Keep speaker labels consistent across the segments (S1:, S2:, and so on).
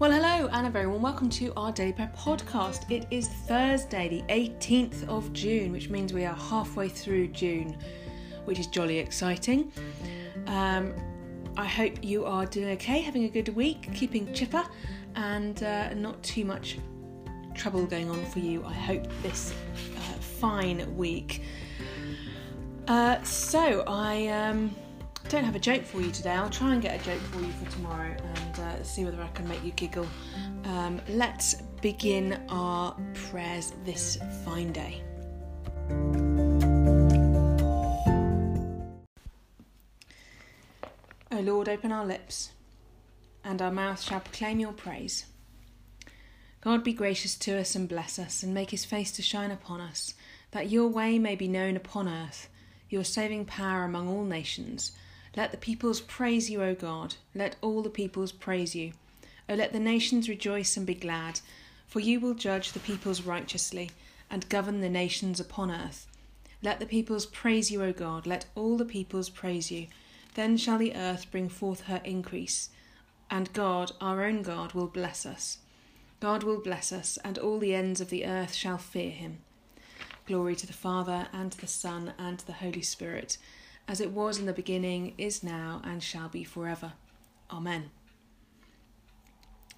S1: Well, hello, and a very warm welcome to our Daily Prayer podcast. It is Thursday, the 18th of June, which means we are halfway through June, which is jolly exciting. Um, I hope you are doing okay, having a good week, keeping chipper, and uh, not too much trouble going on for you. I hope this uh, fine week. Uh, so, I. Um, don't have a joke for you today. I'll try and get a joke for you for tomorrow see whether I can make you giggle. Um, let's begin our prayers this fine day. O Lord, open our lips, and our mouth shall proclaim your praise. God be gracious to us and bless us, and make his face to shine upon us, that your way may be known upon earth, your saving power among all nations. Let the peoples praise you, O God. Let all the peoples praise you. O let the nations rejoice and be glad, for you will judge the peoples righteously and govern the nations upon earth. Let the peoples praise you, O God. Let all the peoples praise you. Then shall the earth bring forth her increase, and God, our own God, will bless us. God will bless us, and all the ends of the earth shall fear him. Glory to the Father, and to the Son, and to the Holy Spirit as it was in the beginning, is now, and shall be forever. Amen.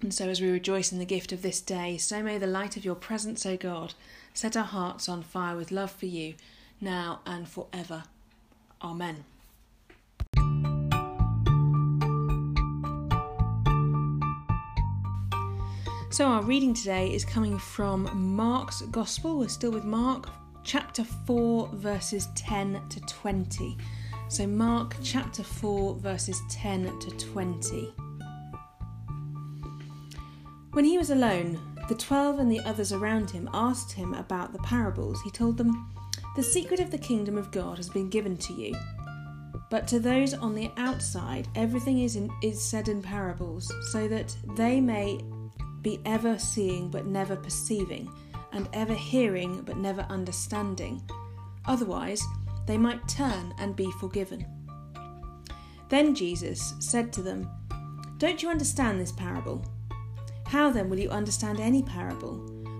S1: And so, as we rejoice in the gift of this day, so may the light of your presence, O God, set our hearts on fire with love for you, now and forever. Amen. So, our reading today is coming from Mark's Gospel. We're still with Mark, chapter 4, verses 10 to 20. So, Mark chapter 4, verses 10 to 20. When he was alone, the twelve and the others around him asked him about the parables. He told them, The secret of the kingdom of God has been given to you. But to those on the outside, everything is, in, is said in parables, so that they may be ever seeing but never perceiving, and ever hearing but never understanding. Otherwise, they might turn and be forgiven. Then Jesus said to them, Don't you understand this parable? How then will you understand any parable?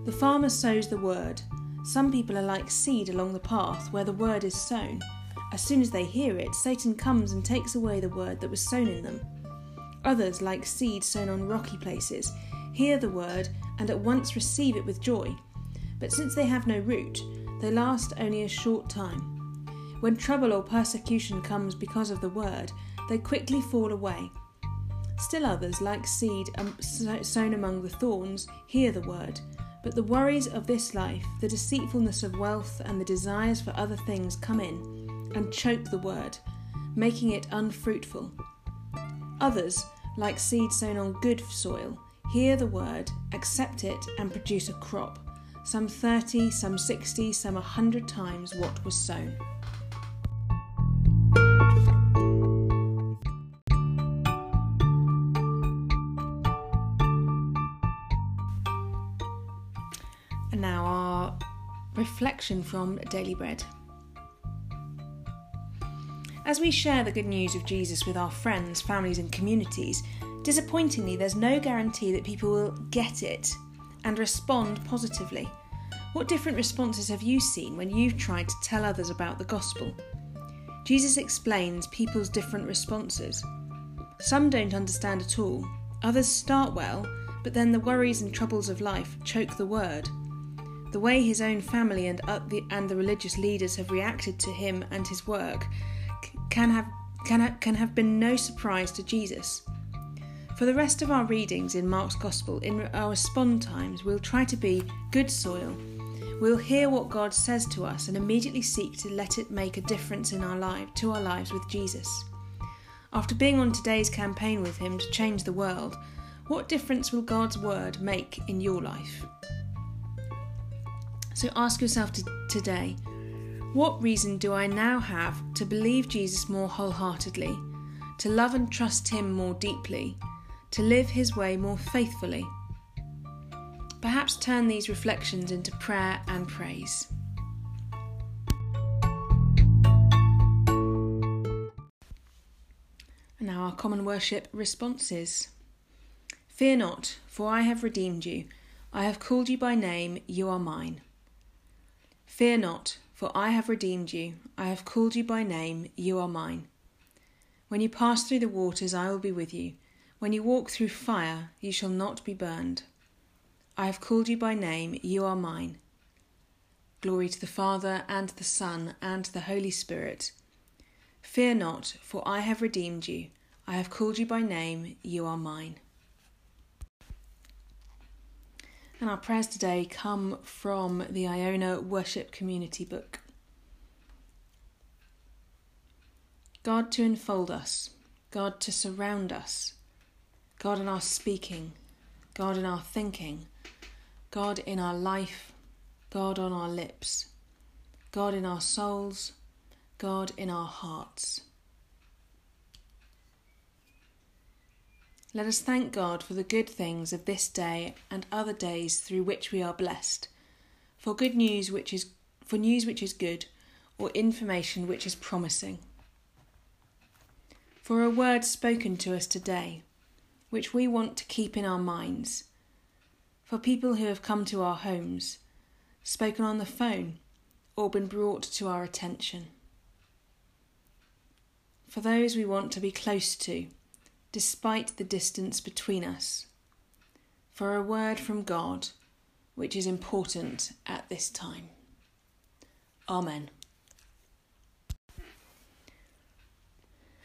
S1: The farmer sows the word. Some people are like seed along the path where the word is sown. As soon as they hear it, Satan comes and takes away the word that was sown in them. Others, like seed sown on rocky places, hear the word and at once receive it with joy. But since they have no root, they last only a short time. When trouble or persecution comes because of the word, they quickly fall away. Still others, like seed um, sown among the thorns, hear the word, but the worries of this life, the deceitfulness of wealth, and the desires for other things come in and choke the word, making it unfruitful. Others, like seed sown on good soil, hear the word, accept it, and produce a crop, some thirty, some sixty, some a hundred times what was sown. And now our reflection from Daily Bread. As we share the good news of Jesus with our friends, families, and communities, disappointingly, there's no guarantee that people will get it and respond positively. What different responses have you seen when you've tried to tell others about the gospel? Jesus explains people's different responses. Some don't understand at all, others start well, but then the worries and troubles of life choke the word. The way his own family and, the, and the religious leaders have reacted to him and his work can have, can, can have been no surprise to Jesus. For the rest of our readings in Mark's Gospel, in our respond times, we'll try to be good soil. We'll hear what God says to us and immediately seek to let it make a difference in our life, to our lives with Jesus. After being on today's campaign with Him to change the world, what difference will God's Word make in your life? So ask yourself to, today what reason do I now have to believe Jesus more wholeheartedly, to love and trust Him more deeply, to live His way more faithfully? Perhaps turn these reflections into prayer and praise. And now our common worship responses. Fear not, for I have redeemed you. I have called you by name, you are mine. Fear not, for I have redeemed you. I have called you by name, you are mine. When you pass through the waters, I will be with you. When you walk through fire, you shall not be burned. I have called you by name, you are mine. Glory to the Father, and the Son, and the Holy Spirit. Fear not, for I have redeemed you. I have called you by name, you are mine. And our prayers today come from the Iona Worship Community Book. God to enfold us, God to surround us, God in our speaking, God in our thinking, God in our life, God on our lips, God in our souls, God in our hearts. Let us thank God for the good things of this day and other days through which we are blessed, for good news which is for news which is good, or information which is promising. For a word spoken to us today, which we want to keep in our minds, for people who have come to our homes, spoken on the phone, or been brought to our attention. For those we want to be close to, despite the distance between us, for a word from God which is important at this time. Amen.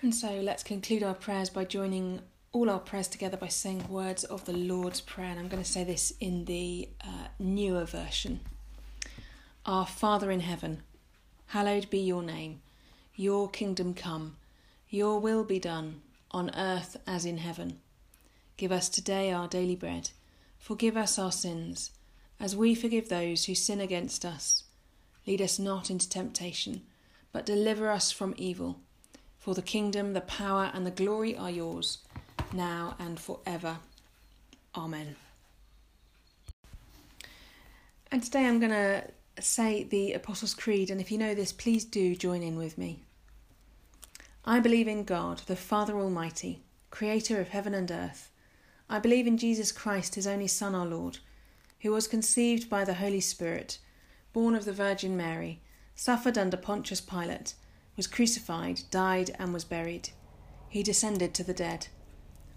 S1: And so let's conclude our prayers by joining all our prayers together by saying words of the Lord's Prayer. And I'm going to say this in the uh, newer version. Our Father in heaven, hallowed be your name. Your kingdom come, your will be done on earth as in heaven. Give us today our daily bread. Forgive us our sins, as we forgive those who sin against us. Lead us not into temptation, but deliver us from evil. For the kingdom, the power, and the glory are yours, now and forever. Amen. And today I'm going to say the Apostles' Creed, and if you know this, please do join in with me. I believe in God, the Father Almighty, creator of heaven and earth. I believe in Jesus Christ, his only Son, our Lord, who was conceived by the Holy Spirit, born of the Virgin Mary, suffered under Pontius Pilate, was crucified, died, and was buried. He descended to the dead.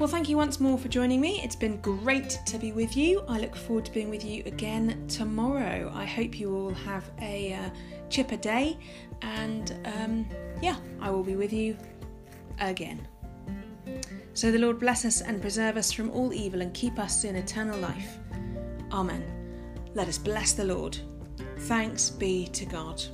S1: Well, thank you once more for joining me. It's been great to be with you. I look forward to being with you again tomorrow. I hope you all have a uh, chipper day, and um, yeah, I will be with you again. So the Lord bless us and preserve us from all evil and keep us in eternal life. Amen. Let us bless the Lord. Thanks be to God.